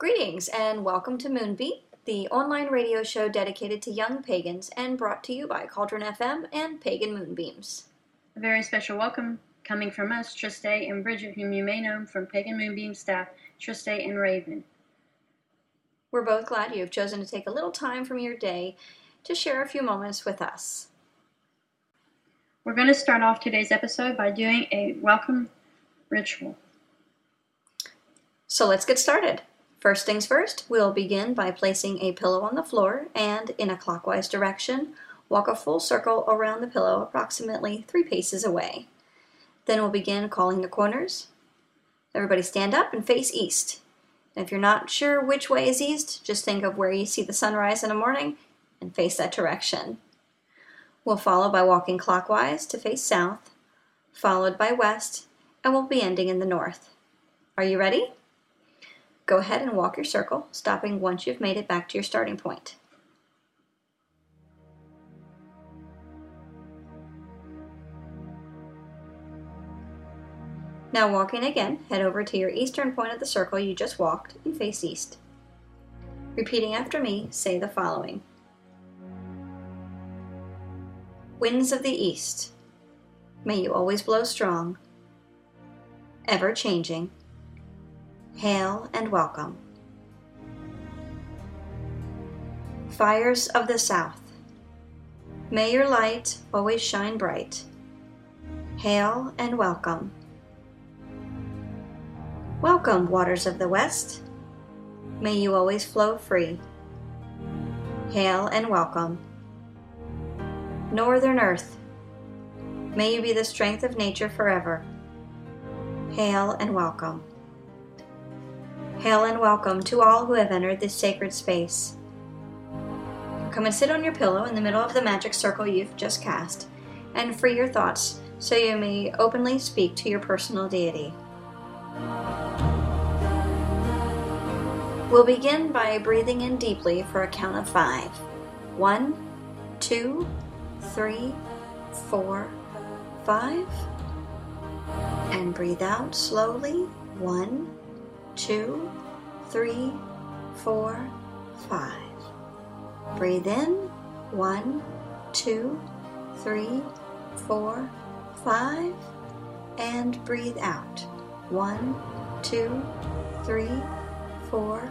Greetings and welcome to Moonbeat, the online radio show dedicated to young pagans and brought to you by Cauldron FM and Pagan Moonbeams. A very special welcome coming from us, Triste and Bridget, whom you may know from Pagan Moonbeam staff, Triste and Raven. We're both glad you have chosen to take a little time from your day to share a few moments with us. We're going to start off today's episode by doing a welcome ritual. So let's get started. First things first, we'll begin by placing a pillow on the floor and, in a clockwise direction, walk a full circle around the pillow approximately three paces away. Then we'll begin calling the corners. Everybody stand up and face east. If you're not sure which way is east, just think of where you see the sunrise in the morning and face that direction. We'll follow by walking clockwise to face south, followed by west, and we'll be ending in the north. Are you ready? Go ahead and walk your circle, stopping once you've made it back to your starting point. Now walking again, head over to your eastern point of the circle you just walked and face east. Repeating after me, say the following. Winds of the east, may you always blow strong, ever changing, hail and welcome. Fires of the South, may your light always shine bright. Hail and welcome. Welcome, waters of the West. May you always flow free. Hail and welcome. Northern Earth, may you be the strength of nature forever. Hail and welcome. Hail and welcome to all who have entered this sacred space. Come and sit on your pillow in the middle of the magic circle you've just cast, and free your thoughts so you may openly speak to your personal deity. We'll begin by breathing in deeply for a count of five. One, two, three, four, five. And breathe out slowly. One, two, three, four, five. Breathe in. One, two, three, four, five. And breathe out. One, two, three, four,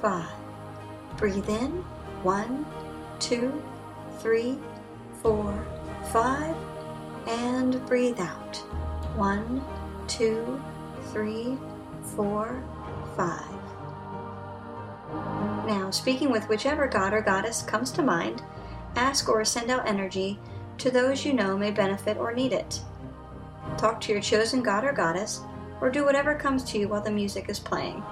five. Breathe in. One, two, three, four, five. And breathe out. One, two, three, four, five. Now, speaking with whichever god or goddess comes to mind, ask or send out energy to those you know may benefit or need it. Talk to your chosen god or goddess, or do whatever comes to you while the music is playing.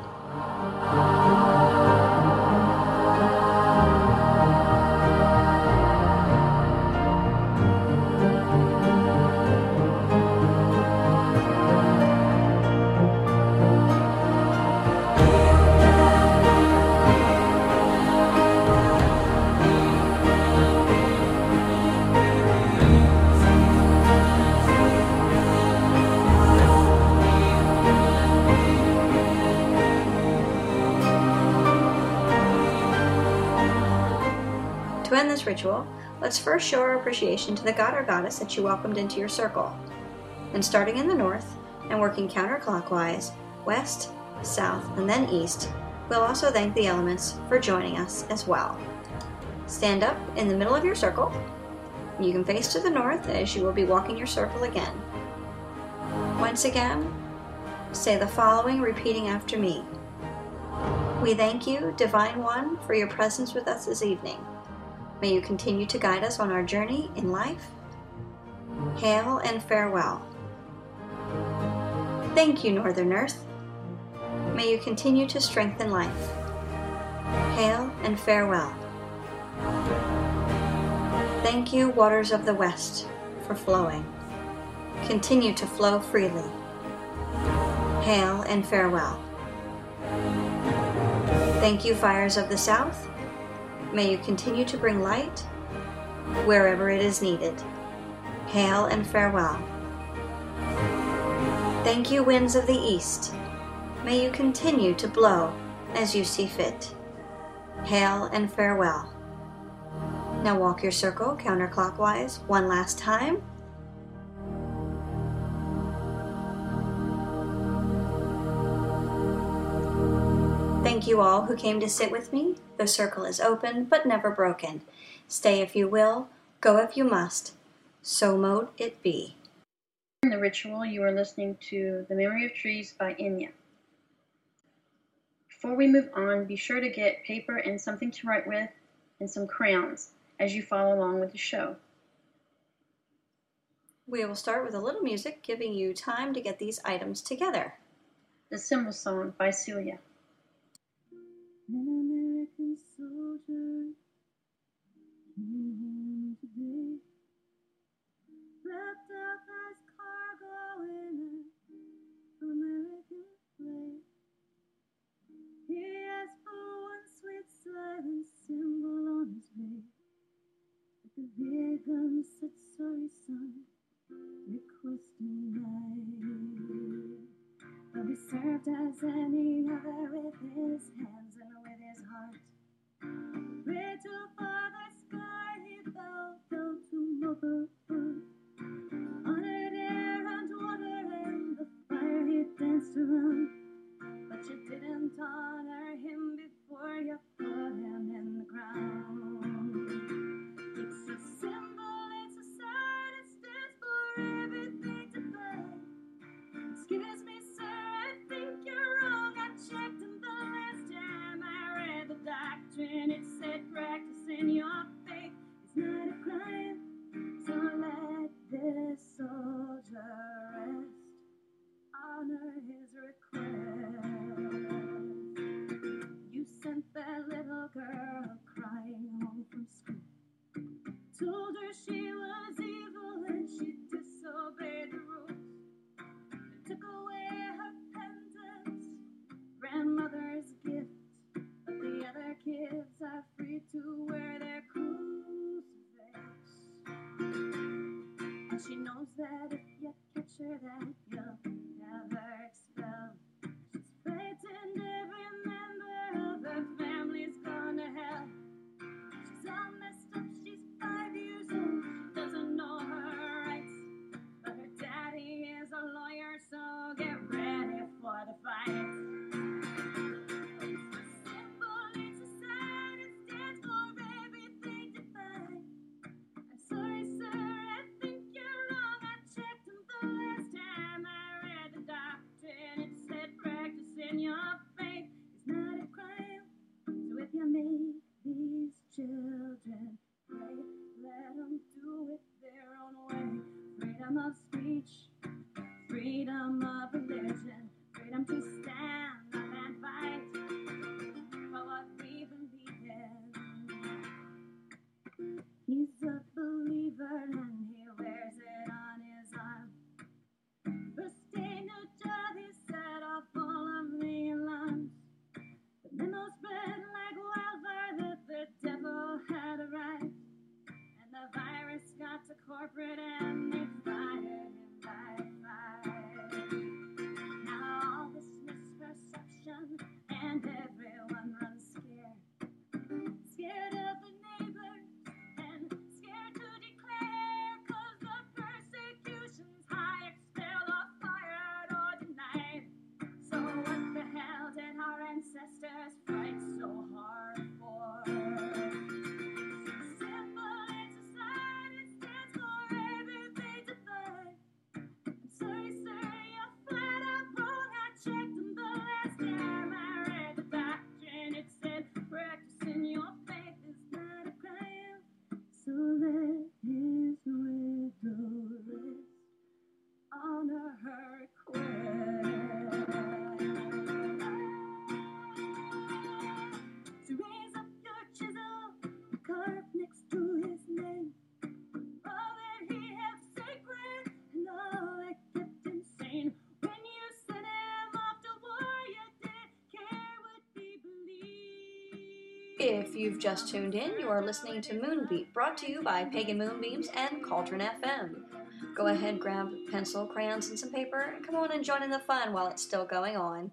This ritual, let's first show our appreciation to the god or goddess that you welcomed into your circle. And starting in the north and working counterclockwise, west, south, and then east, we'll also thank the elements for joining us as well. Stand up in the middle of your circle. You can face to the north as you will be walking your circle again. Once again, say the following, repeating after me. We thank you, Divine One, for your presence with us this evening. May you continue to guide us on our journey in life. Hail and farewell. Thank you, Northern Earth. May you continue to strengthen life. Hail and farewell. Thank you, waters of the West, for flowing. Continue to flow freely. Hail and farewell. Thank you, fires of the South. May you continue to bring light wherever it is needed. Hail and farewell. Thank you, winds of the east. May you continue to blow as you see fit. Hail and farewell. Now walk your circle counterclockwise one last time. Thank you all who came to sit with me. The circle is open, but never broken. Stay if you will, go if you must. So mote it be. In the ritual, you are listening to The Memory of Trees by Enya. Before we move on, be sure to get paper and something to write with and some crayons as you follow along with the show. We will start with a little music, giving you time to get these items together. The Symbol Song by Celia an American soldier came home today, wrapped up as cargo in an American flag. He asked for one sweet silent symbol on his way, but the Vietnam said, "Sorry, son, requesting life." But he served as any other with his hand you've just tuned in, you are listening to Moonbeat, brought to you by Pagan Moonbeams and Cauldron FM. Go ahead, grab pencil, crayons, and some paper, and come on and join in the fun while it's still going on.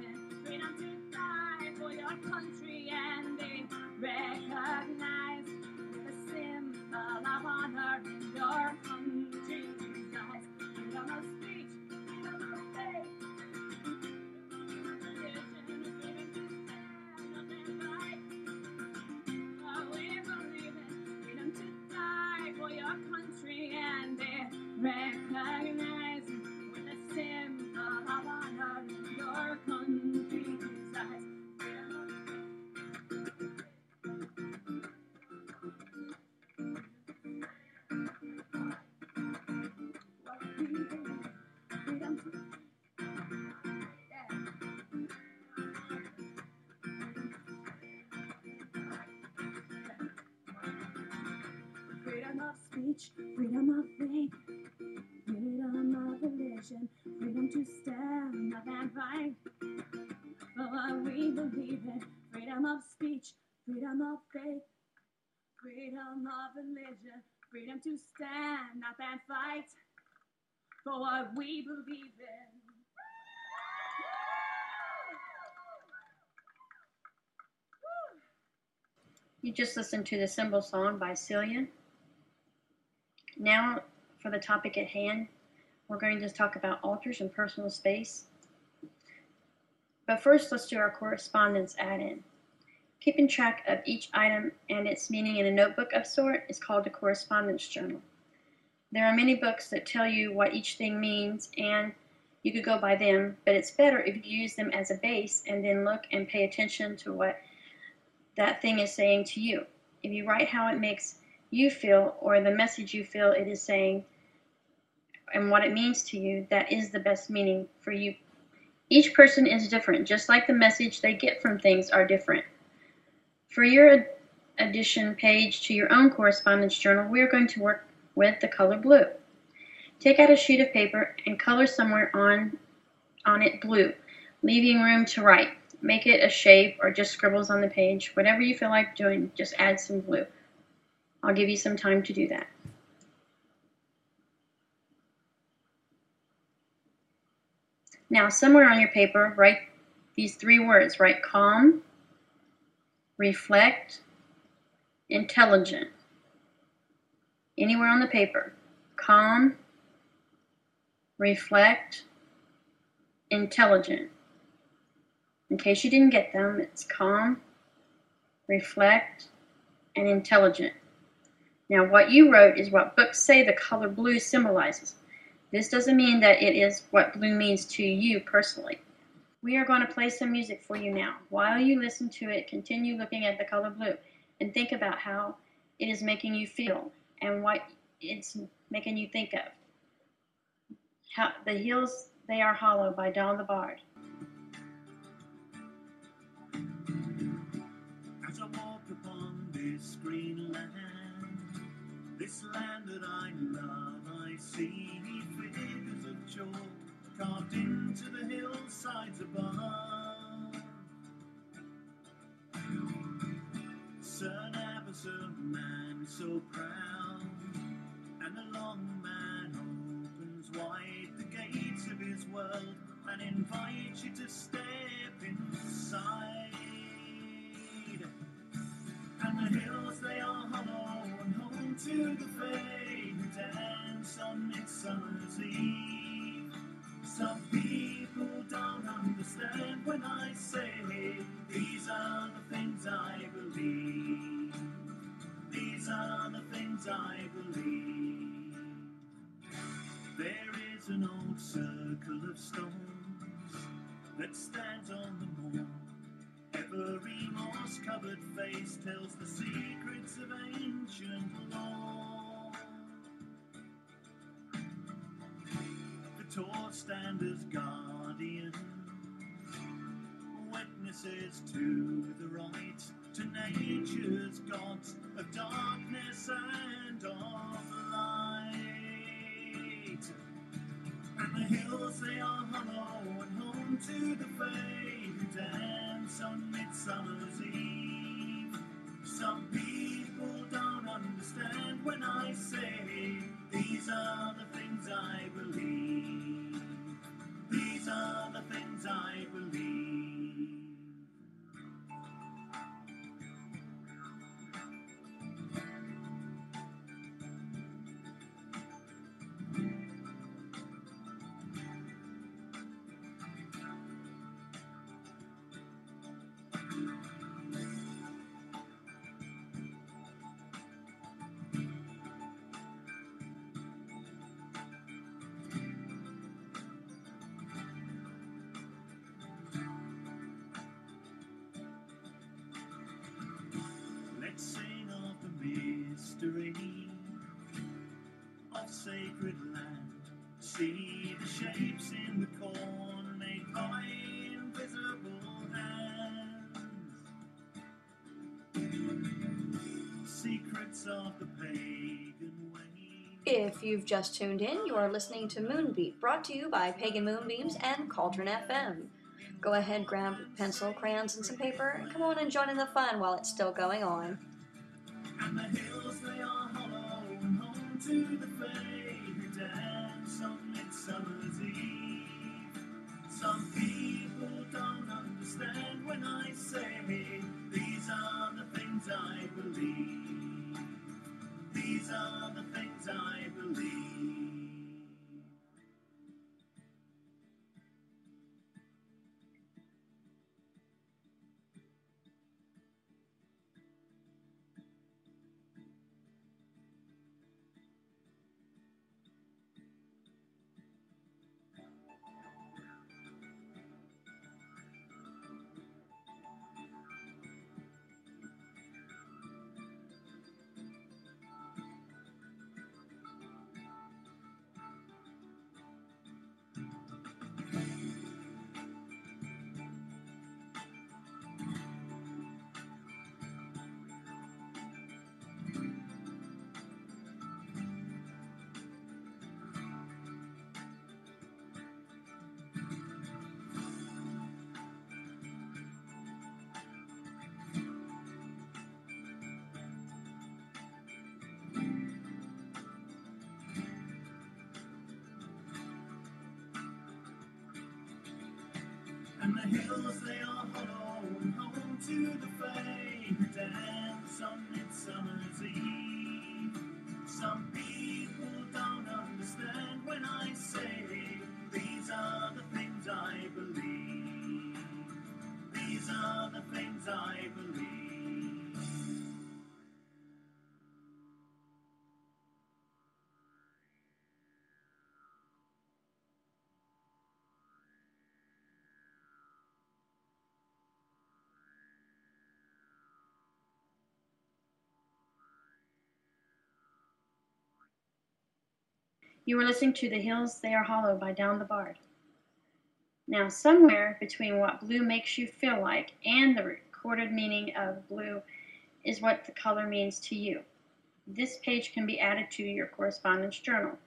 speech, freedom of faith, freedom of religion, freedom to stand up and fight oh, for what we believe in. Freedom of speech, freedom of faith, freedom of religion, freedom to stand up and fight oh, for what we believe in. You just listened to the symbol song by Cillian. Now, for the topic at hand, we're going to talk about altars and personal space. But first, let's do our correspondence add in. Keeping track of each item and its meaning in a notebook of sort is called a correspondence journal. There are many books that tell you what each thing means, and you could go by them, but it's better if you use them as a base and then look and pay attention to what that thing is saying to you. If you write how it makes you feel or the message you feel it is saying and what it means to you, that is the best meaning for you. Each person is different, just like the message they get from things are different. For your addition page to your own correspondence journal, we are going to work with the color blue. Take out a sheet of paper and color somewhere on, on it blue, leaving room to write. Make it a shape or just scribbles on the page. Whatever you feel like doing, just add some blue. I'll give you some time to do that. Now, somewhere on your paper, write these three words. Write calm, reflect, intelligent. Anywhere on the paper. Calm, reflect, intelligent. In case you didn't get them, it's calm, reflect, and intelligent. Now, what you wrote is what books say the color blue symbolizes. This doesn't mean that it is what blue means to you personally. We are going to play some music for you now. While you listen to it, continue looking at the color blue and think about how it is making you feel and what it's making you think of. How, the Hills They Are Hollow by Damh the Bard. As I walk upon this green land, this land that I love, I see figures of chalk carved into the hillsides above. Cerne Abbas man so proud, and the long man opens wide the gates of his world and invites you to step inside. And the hills they are hollow and home to the who dance on Midsummer's Eve. Some people don't understand when I say these are the things I believe. These are the things I believe. There is an old circle of stones that stands on the moor. Every moss covered face tells the secrets of ancient law. The torch stand as guardian, witnesses to the rite, to nature's gods of darkness and of light. And the hills they are hollow and home to the fae who dance on Midsummer's Eve. Some people don't understand when I say these are the things I believe. These are the things I believe. See the shapes in the corn made by invisible hands. Secrets of the pagan way. If you've just tuned in, you are listening to Moonbeat, brought to you by Pagan Moonbeams and Cauldron FM. Go ahead, grab pencil, crayons, and some paper, and come on and join in the fun while it's still going on. On Midsummer's Eve. Some people don't understand when I say these are the things I believe. These are the things I believe. And the hills they are hollow and home to the who dance on Midsummer's Eve. Some people don't understand when I say You are listening to The Hills They Are Hollow by Damh the Bard. Now, somewhere between what blue makes you feel like and the recorded meaning of blue is what the color means to you. This page can be added to your correspondence journal.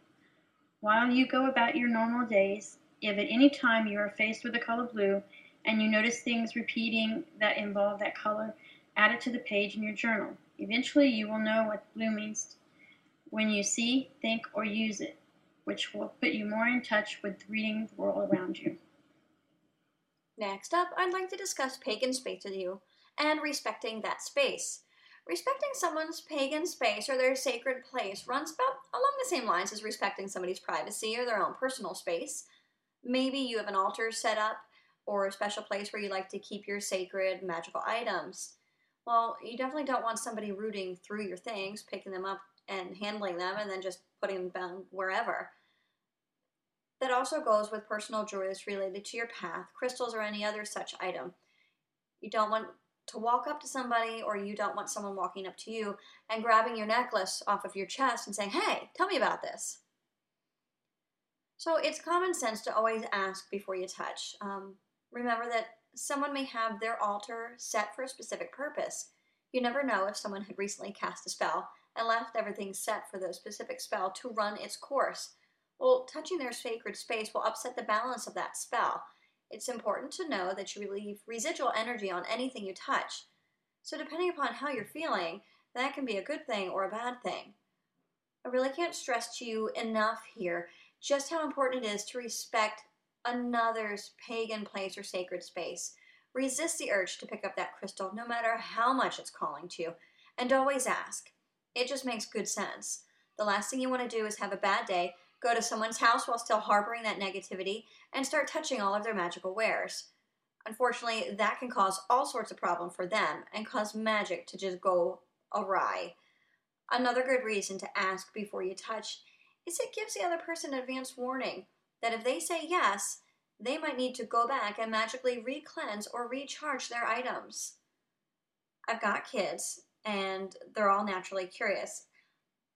While you go about your normal days, if at any time you are faced with the color blue and you notice things repeating that involve that color, add it to the page in your journal. Eventually, you will know what blue means when you see, think, or use it, which will put you more in touch with the reading the world around you. Next up, I'd like to discuss pagan space with you and respecting that space. Respecting someone's pagan space or their sacred place runs about along the same lines as respecting somebody's privacy or their own personal space. Maybe you have an altar set up or a special place where you like to keep your sacred magical items. Well, you definitely don't want somebody rooting through your things, picking them up and handling them, and then just putting them wherever. That also goes with personal jewelry related to your path, crystals, or any other such item. You don't want to walk up to somebody, or you don't want someone walking up to you and grabbing your necklace off of your chest and saying, Hey, tell me about this. So it's common sense to always ask before you touch. Um, remember that someone may have their altar set for a specific purpose. You never know if someone had recently cast a spell and left everything set for the specific spell to run its course. Well, touching their sacred space will upset the balance of that spell. It's important to know that you relieve residual energy on anything you touch. So, depending upon how you're feeling, that can be a good thing or a bad thing. I really can't stress to you enough here just how important it is to respect another's pagan place or sacred space. Resist the urge to pick up that crystal, no matter how much it's calling to you, and always ask. It just makes good sense. The last thing you want to do is have a bad day, go to someone's house while still harboring that negativity, and start touching all of their magical wares. Unfortunately, that can cause all sorts of problems for them and cause magic to just go awry. Another good reason to ask before you touch is it gives the other person advance warning that if they say yes, they might need to go back and magically re-cleanse or recharge their items. I've got kids and they're all naturally curious.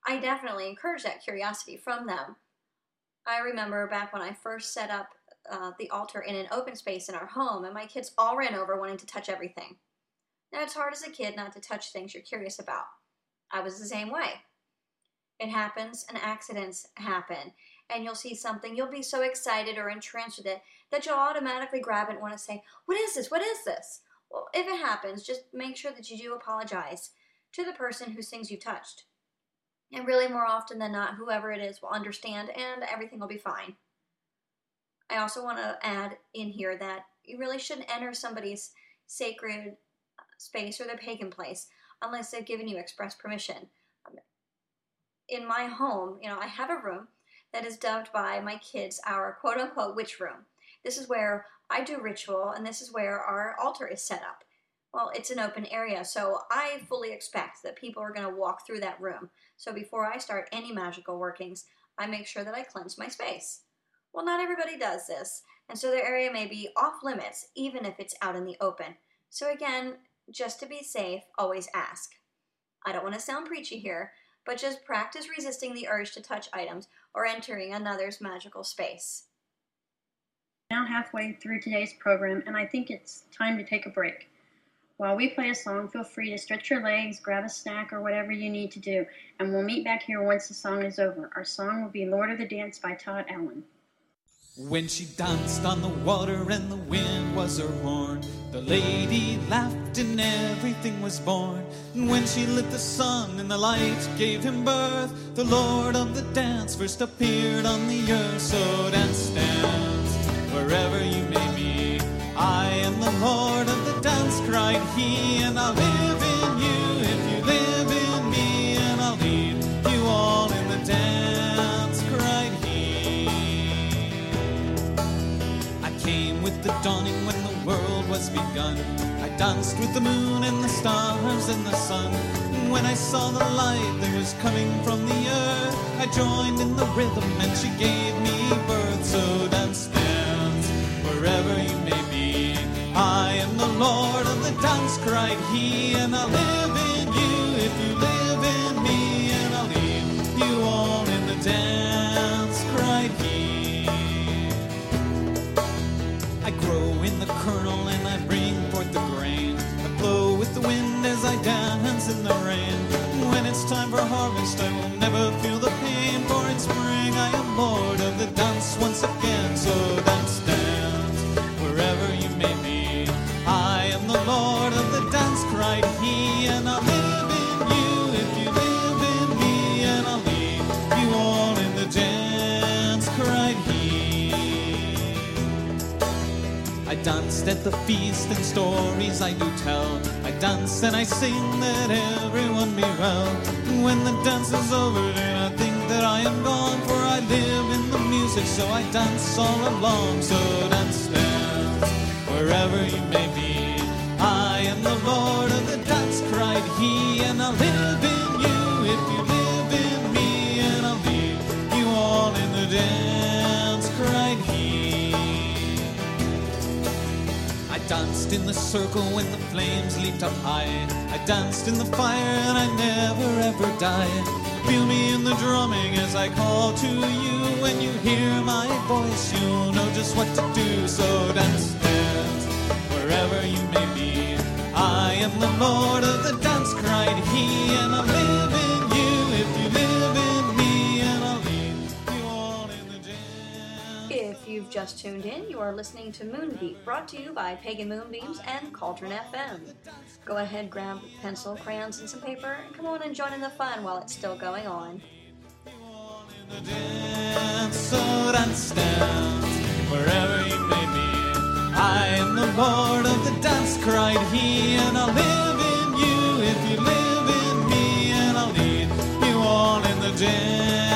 I definitely encourage that curiosity from them. I remember back when I first set up uh, the altar in an open space in our home, and my kids all ran over wanting to touch everything. Now, it's hard as a kid not to touch things you're curious about. I was the same way. It happens, and accidents happen, and you'll see something, you'll be so excited or entranced with it that you'll automatically grab it and want to say, What is this? What is this? Well, if it happens, just make sure that you do apologize to the person whose things you touched. And really, more often than not, whoever it is will understand and everything will be fine. I also want to add in here that you really shouldn't enter somebody's sacred space or their pagan place unless they've given you express permission. In my home, you know, I have a room that is dubbed by my kids our quote unquote witch room. This is where I do ritual and this is where our altar is set up. Well, it's an open area, so I fully expect that people are going to walk through that room. So before I start any magical workings, I make sure that I cleanse my space. Well, not everybody does this, and so their area may be off limits even if it's out in the open. So again, just to be safe, always ask. I don't want to sound preachy here, but just practice resisting the urge to touch items or entering another's magical space. Now halfway through today's program, and I think it's time to take a break. While we play a song, feel free to stretch your legs, grab a snack, or whatever you need to do, and we'll meet back here once the song is over. Our song will be Lord of the Dance by Todd Allen. When she danced on the water and the wind was her horn, the lady laughed and everything was born. And when she lit the sun and the light gave him birth, the Lord of the dance first appeared on the earth. So dance, dance, wherever you may dance, cried he, and I'll live in you if you live in me, and I'll lead you all in the dance, cried he. I came with the dawning when the world was begun. I danced with the moon and the stars and the sun. When I saw the light that was coming from the earth, I joined in the rhythm and she gave me birth. So dance, dance, wherever you may. I am the Lord of the dance, cried he, and I live sing that everyone be well. When the dance is over, do not think that I am gone, for I live in the music, so I dance all along. So dance, the circle when the flames leaped up high. I danced in the fire and I never ever die. Feel me in the drumming as I call to you. When you hear my voice, you'll know just what to do. So dance, If you've just tuned in, you are listening to Moonbeat, brought to you by Pagan Moonbeams and Cauldron FM. Go ahead, grab pencil, crayons, and some paper, and come on and join in the fun while it's still going on. wherever you may be. I am the lord of the dance, cried he, and I'll live in you if you live in me, and I'll lead you all in the dance,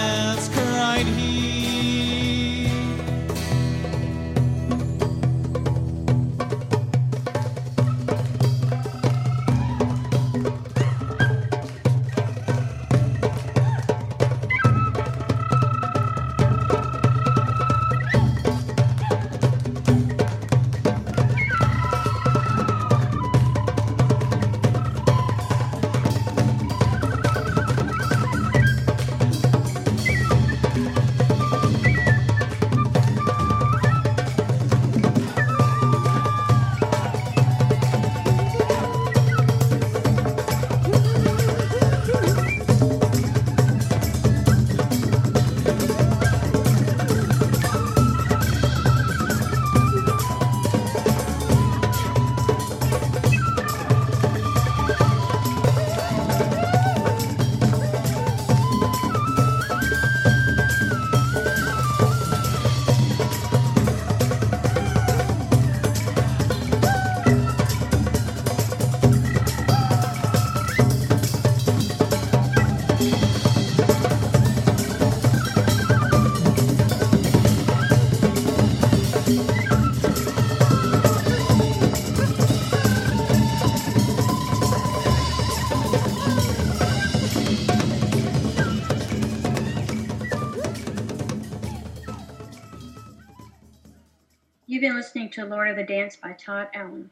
Lord of the Dance by Todd Allen.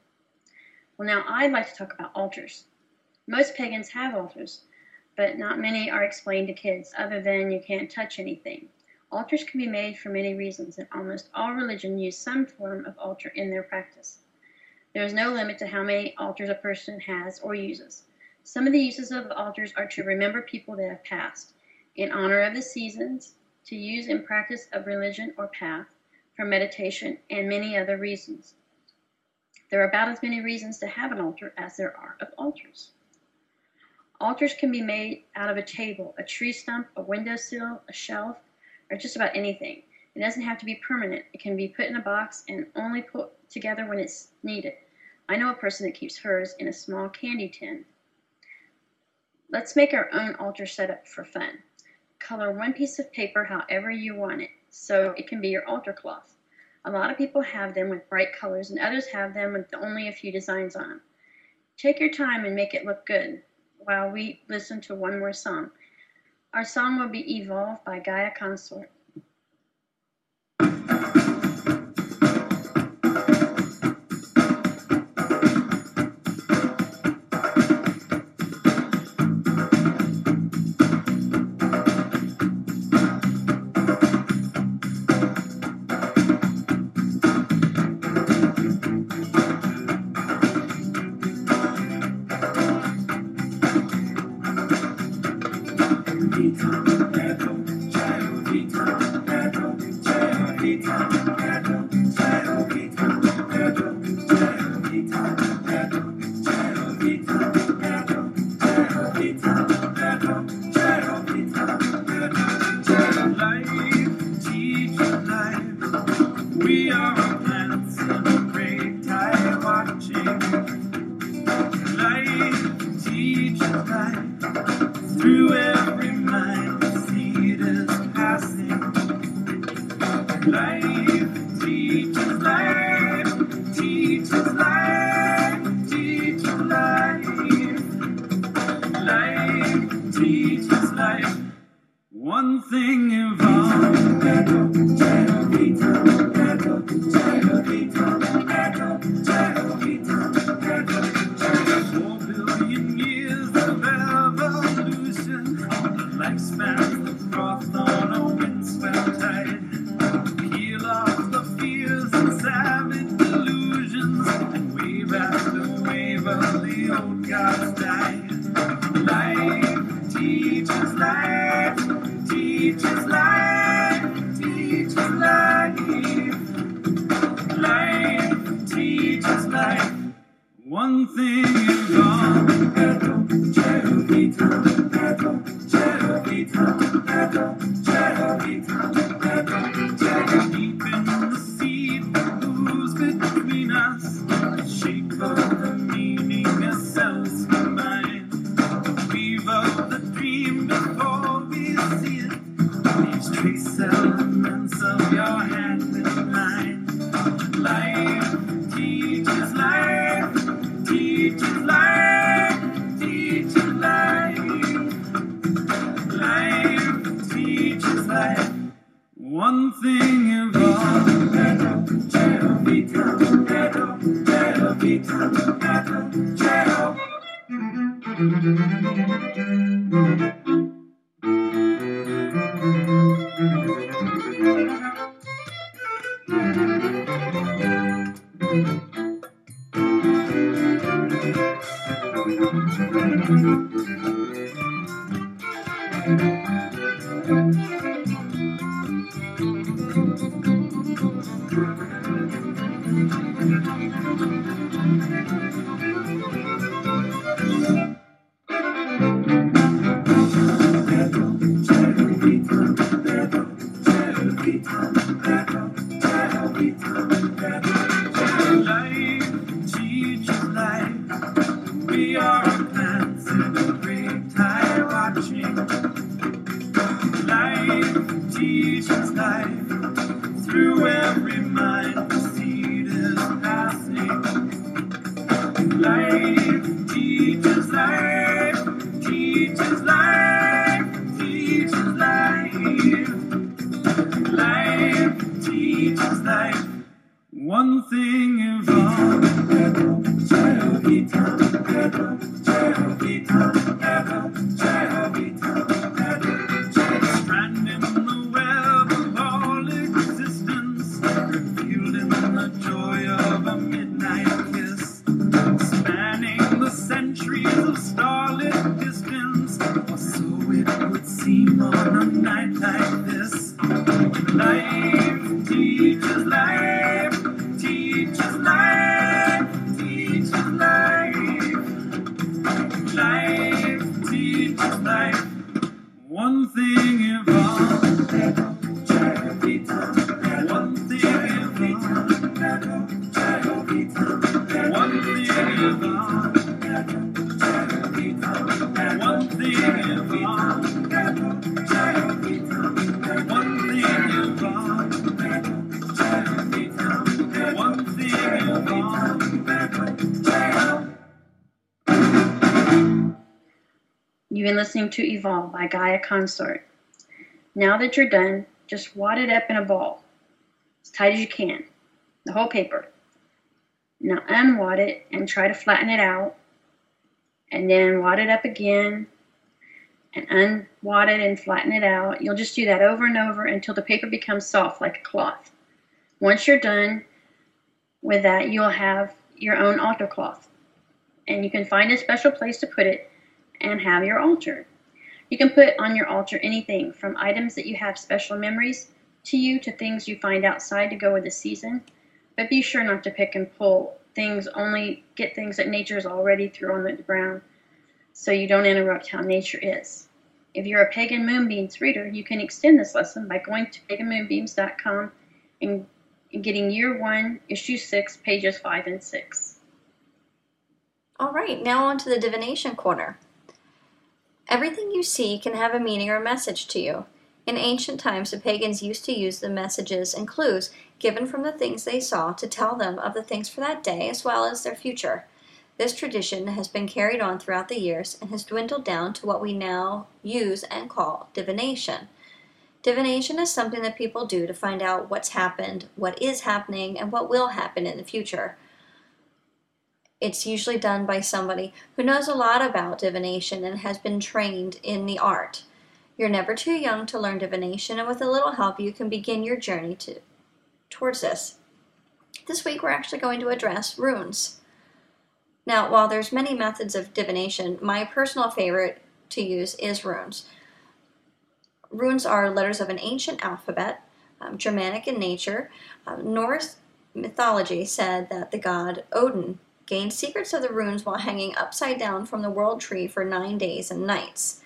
Well, now I'd like to talk about altars. Most pagans have altars, but not many are explained to kids, other than you can't touch anything. Altars can be made for many reasons, and almost all religion use some form of altar in their practice. There is no limit to how many altars a person has or uses. Some of the uses of altars are to remember people that have passed, in honor of the seasons, to use in practice of religion or path, for meditation, and many other reasons. There are about as many reasons to have an altar as there are of altars. Altars can be made out of a table, a tree stump, a windowsill, a shelf, or just about anything. It doesn't have to be permanent. It can be put in a box and only put together when it's needed. I know a person that keeps hers in a small candy tin. Let's make our own altar setup for fun. Color one piece of paper however you want it, so it can be your altar cloth. A lot of people have them with bright colors, and others have them with only a few designs on them. Take your time and make it look good while we listen to one more song. Our song will be Evolve by Gaia Consort. Evolved. Four night like this. Life teaches to Evolve by Gaia Consort. Now that you're done, just wad it up in a ball, as tight as you can, the whole paper. Now unwad it and try to flatten it out, and then wad it up again, and unwad it and flatten it out. You'll just do that over and over until the paper becomes soft like a cloth. Once you're done with that, you'll have your own altar cloth, and you can find a special place to put it and have your altar. You can put on your altar anything from items that you have special memories to you to things you find outside to go with the season. But be sure not to pick and pull things, only get things that nature nature's already threw on the ground so you don't interrupt how nature is. If you're a Pagan Moonbeams reader, you can extend this lesson by going to paganmoonbeams.com and getting year one, issue six, pages five and six. All right, now on to the divination corner. Everything you see can have a meaning or message to you. In ancient times, the pagans used to use the messages and clues given from the things they saw to tell them of the things for that day as well as their future. This tradition has been carried on throughout the years and has dwindled down to what we now use and call divination. Divination is something that people do to find out what's happened, what is happening, and what will happen in the future. It's usually done by somebody who knows a lot about divination and has been trained in the art. You're never too young to learn divination, and with a little help, you can begin your journey to, towards this. This week, we're actually going to address runes. Now, while there's many methods of divination, my personal favorite to use is runes. Runes are letters of an ancient alphabet, um, Germanic in nature. Um, Norse mythology said that the god Odin gained secrets of the runes while hanging upside down from the world tree for nine days and nights.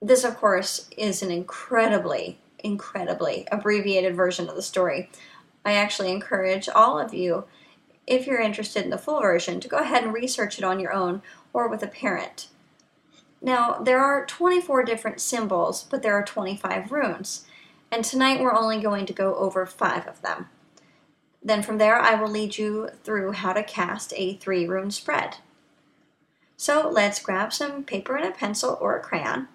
This, of course, is an incredibly, incredibly abbreviated version of the story. I actually encourage all of you, if you're interested in the full version, to go ahead and research it on your own or with a parent. Now, there are 24 different symbols, but there are 25 runes, and tonight we're only going to go over five of them. Then from there, I will lead you through how to cast a three rune spread. So let's grab some paper and a pencil or a crayon,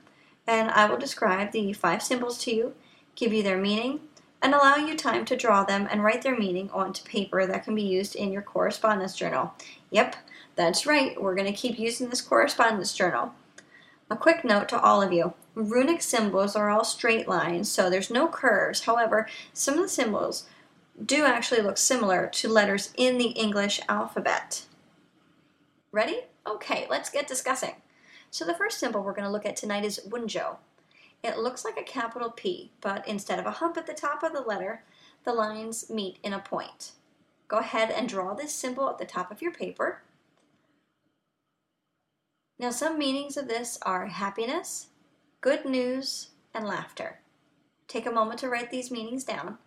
and I will describe the five symbols to you, give you their meaning, and allow you time to draw them and write their meaning onto paper that can be used in your correspondence journal. Yep, that's right, we're going to keep using this correspondence journal. A quick note to all of you runic symbols are all straight lines, so there's no curves. However, some of the symbols do actually look similar to letters in the English alphabet. Ready? Okay, let's get discussing. So, the first symbol we're going to look at tonight is Wunjo. It looks like a capital P, but instead of a hump at the top of the letter, the lines meet in a point. Go ahead and draw this symbol at the top of your paper. Now, some meanings of this are happiness, good news, and laughter. Take a moment to write these meanings down,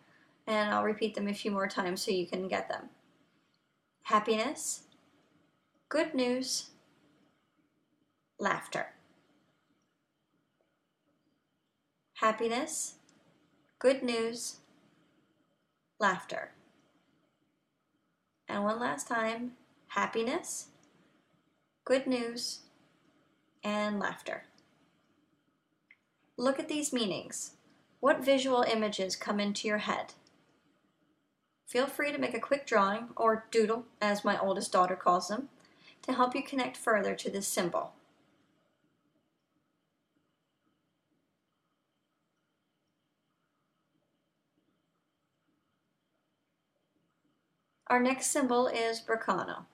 and I'll repeat them a few more times so you can get them. Happiness, good news, laughter. Happiness, good news, laughter. And one last time happiness, good news, and laughter. Look at these meanings. What visual images come into your head? Feel free to make a quick drawing, or doodle, as my oldest daughter calls them, to help you connect further to this symbol. Our next symbol is Berkano.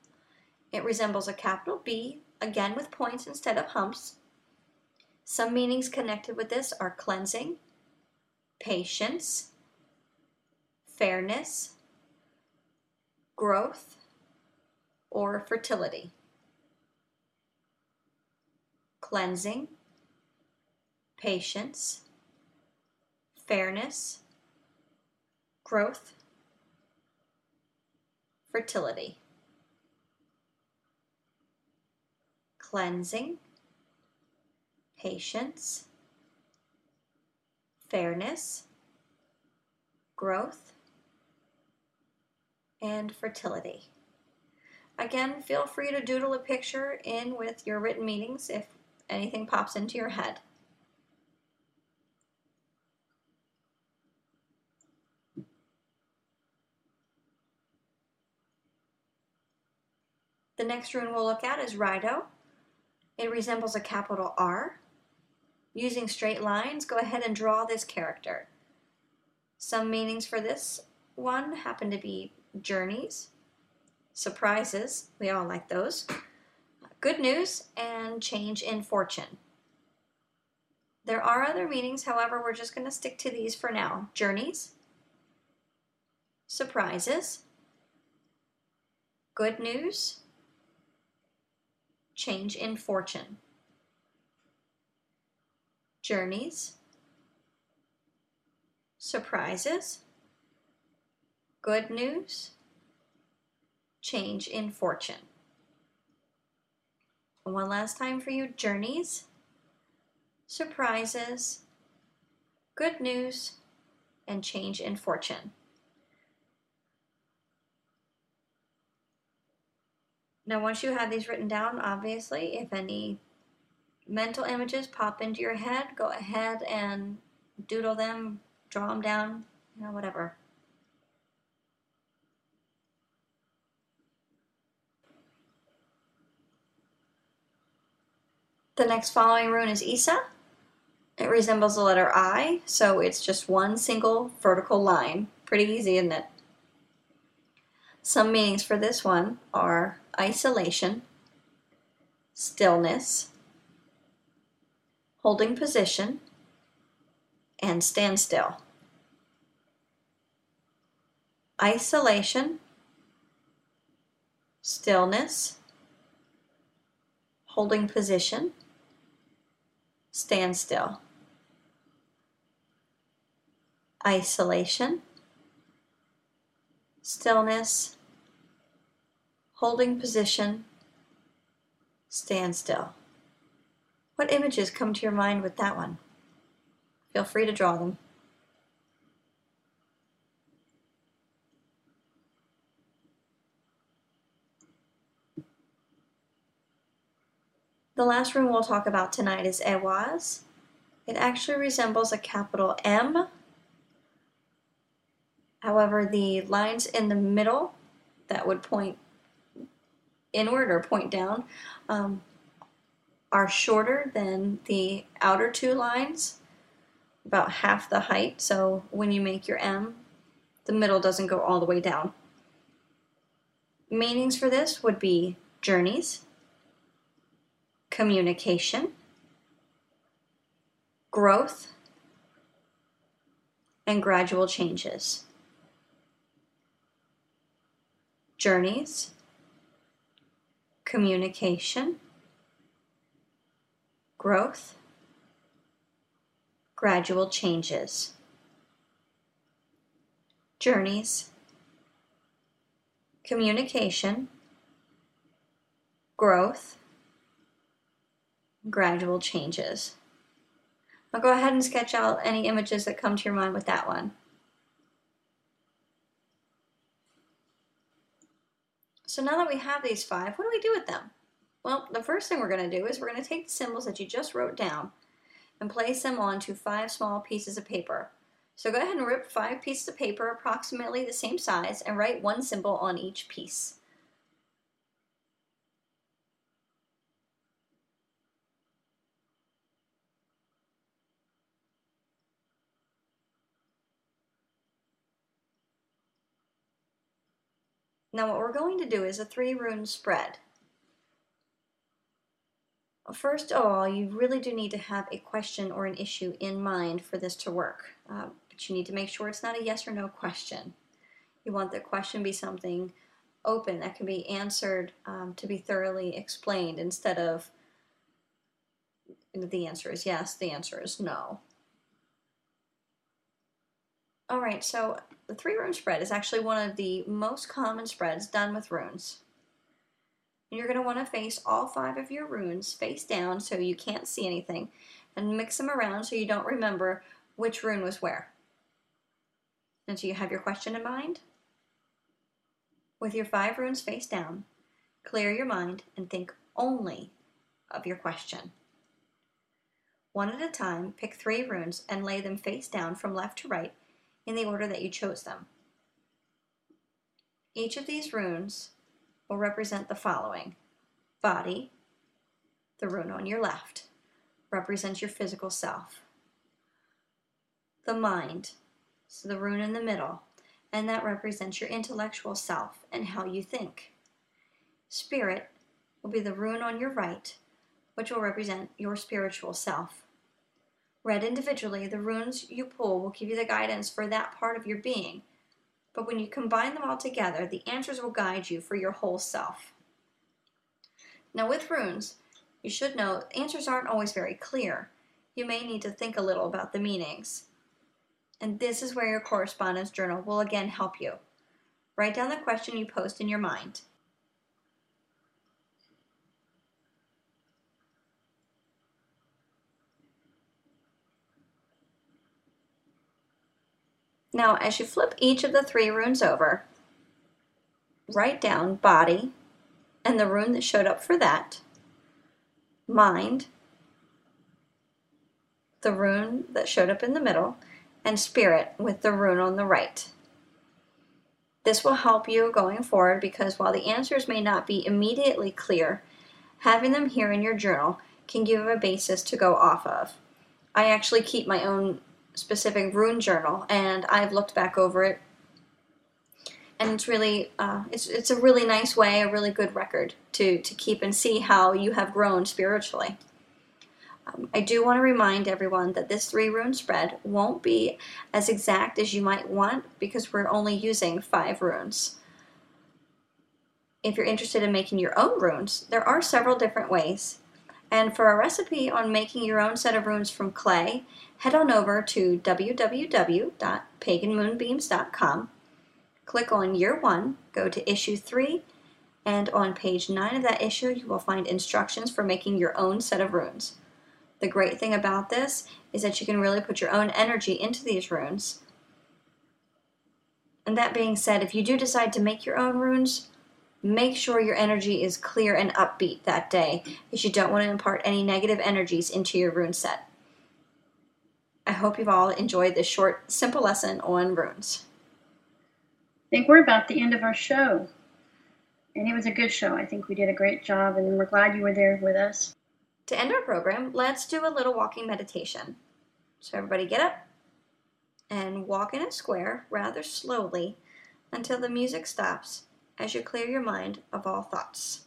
It resembles a capital B, again with points instead of humps. Some meanings connected with this are cleansing, patience, fairness, growth, or fertility. Cleansing, patience, fairness, growth, fertility. Cleansing, patience, fairness, growth, and fertility. Again, feel free to doodle a picture in with your written meanings if anything pops into your head. The next rune we'll look at is Rido. It resembles a capital R. Using straight lines, go ahead and draw this character. Some meanings for this one happen to be journeys, surprises, we all like those, good news, and change in fortune. There are other meanings, however, we're just going to stick to these for now. Journeys, surprises, good news, change in fortune. Journeys, surprises, good news, change in fortune. One last time for you journeys, surprises, good news, and change in fortune. Now, once you have these written down, obviously, if any mental images pop into your head, go ahead and doodle them, draw them down, you know, whatever. The next following rune is Isa. It resembles the letter I, so it's just one single vertical line. Pretty easy, isn't it? Some meanings for this one are isolation, stillness, holding position, and standstill. Isolation, stillness, holding position, standstill. Isolation, stillness, holding position, stand still. What images come to your mind with that one? Feel free to draw them. The last rune we'll talk about tonight is Ehwaz. It actually resembles a capital M. However, the lines in the middle that would point inward or point down um, are shorter than the outer two lines, about half the height. So when you make your M, the middle doesn't go all the way down. Meanings for this would be journeys, communication, growth, and gradual changes. Journeys, communication, growth, gradual changes. Journeys, communication, growth, gradual changes. Now go ahead and sketch out any images that come to your mind with that one. So now that we have these five, what do we do with them? Well, the first thing we're going to do is we're going to take the symbols that you just wrote down and place them onto five small pieces of paper. So go ahead and rip five pieces of paper approximately the same size and write one symbol on each piece. Now what we're going to do is a three rune spread. First of all, you really do need to have a question or an issue in mind for this to work. Uh, but you need to make sure it's not a yes or no question. You want the question to be something open that can be answered um, to be thoroughly explained instead of the answer is yes, the answer is no. All right, so the three rune spread is actually one of the most common spreads done with runes. You're going to want to face all five of your runes face down so you can't see anything and mix them around so you don't remember which rune was where. And so you have your question in mind. With your five runes face down, clear your mind and think only of your question. One at a time, pick three runes and lay them face down from left to right in the order that you chose them. Each of these runes will represent the following body, the rune on your left, represents your physical self. The mind, so the rune in the middle, and that represents your intellectual self and how you think. Spirit will be the rune on your right, which will represent your spiritual self. Read individually, the runes you pull will give you the guidance for that part of your being. But when you combine them all together, the answers will guide you for your whole self. Now, with runes, you should know answers aren't always very clear. You may need to think a little about the meanings. And this is where your correspondence journal will again help you. Write down the question you post in your mind. Now, as you flip each of the three runes over, write down body and the rune that showed up for that, mind, the rune that showed up in the middle, and spirit with the rune on the right. This will help you going forward because while the answers may not be immediately clear, having them here in your journal can give a basis to go off of. I actually keep my own specific rune journal, and I've looked back over it, and it's really uh, it's it's a really nice way, a really good record to to keep and see how you have grown spiritually. Um, I do want to remind everyone that this three rune spread won't be as exact as you might want because we're only using five runes. If you're interested in making your own runes, there are several different ways. And for a recipe on making your own set of runes from clay, head on over to www.paganmoonbeams.com, click on Year 1, go to Issue 3, and on page 9 of that issue you will find instructions for making your own set of runes. The great thing about this is that you can really put your own energy into these runes. And that being said, if you do decide to make your own runes, make sure your energy is clear and upbeat that day, as you don't want to impart any negative energies into your rune set. I hope you've all enjoyed this short, simple lesson on runes. I think we're about the end of our show. And it was a good show. I think we did a great job, and we're glad you were there with us. To end our program, let's do a little walking meditation. So, everybody get up and walk in a square rather slowly until the music stops as you clear your mind of all thoughts.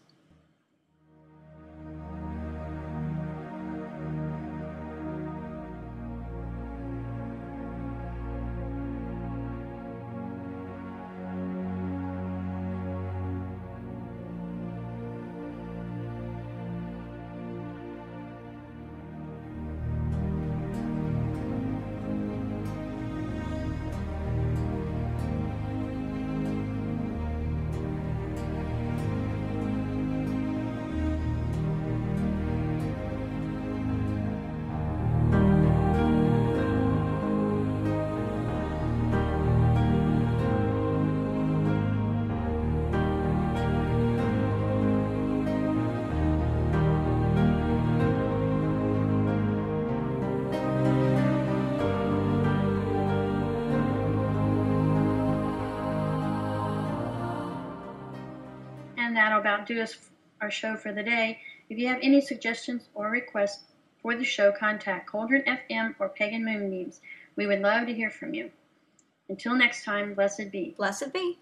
About do us our show for the day. If you have any suggestions or requests for the show, contact Cauldron FM or Pagan Moonbeams. We would love to hear from you. Until next time, blessed be. Blessed be.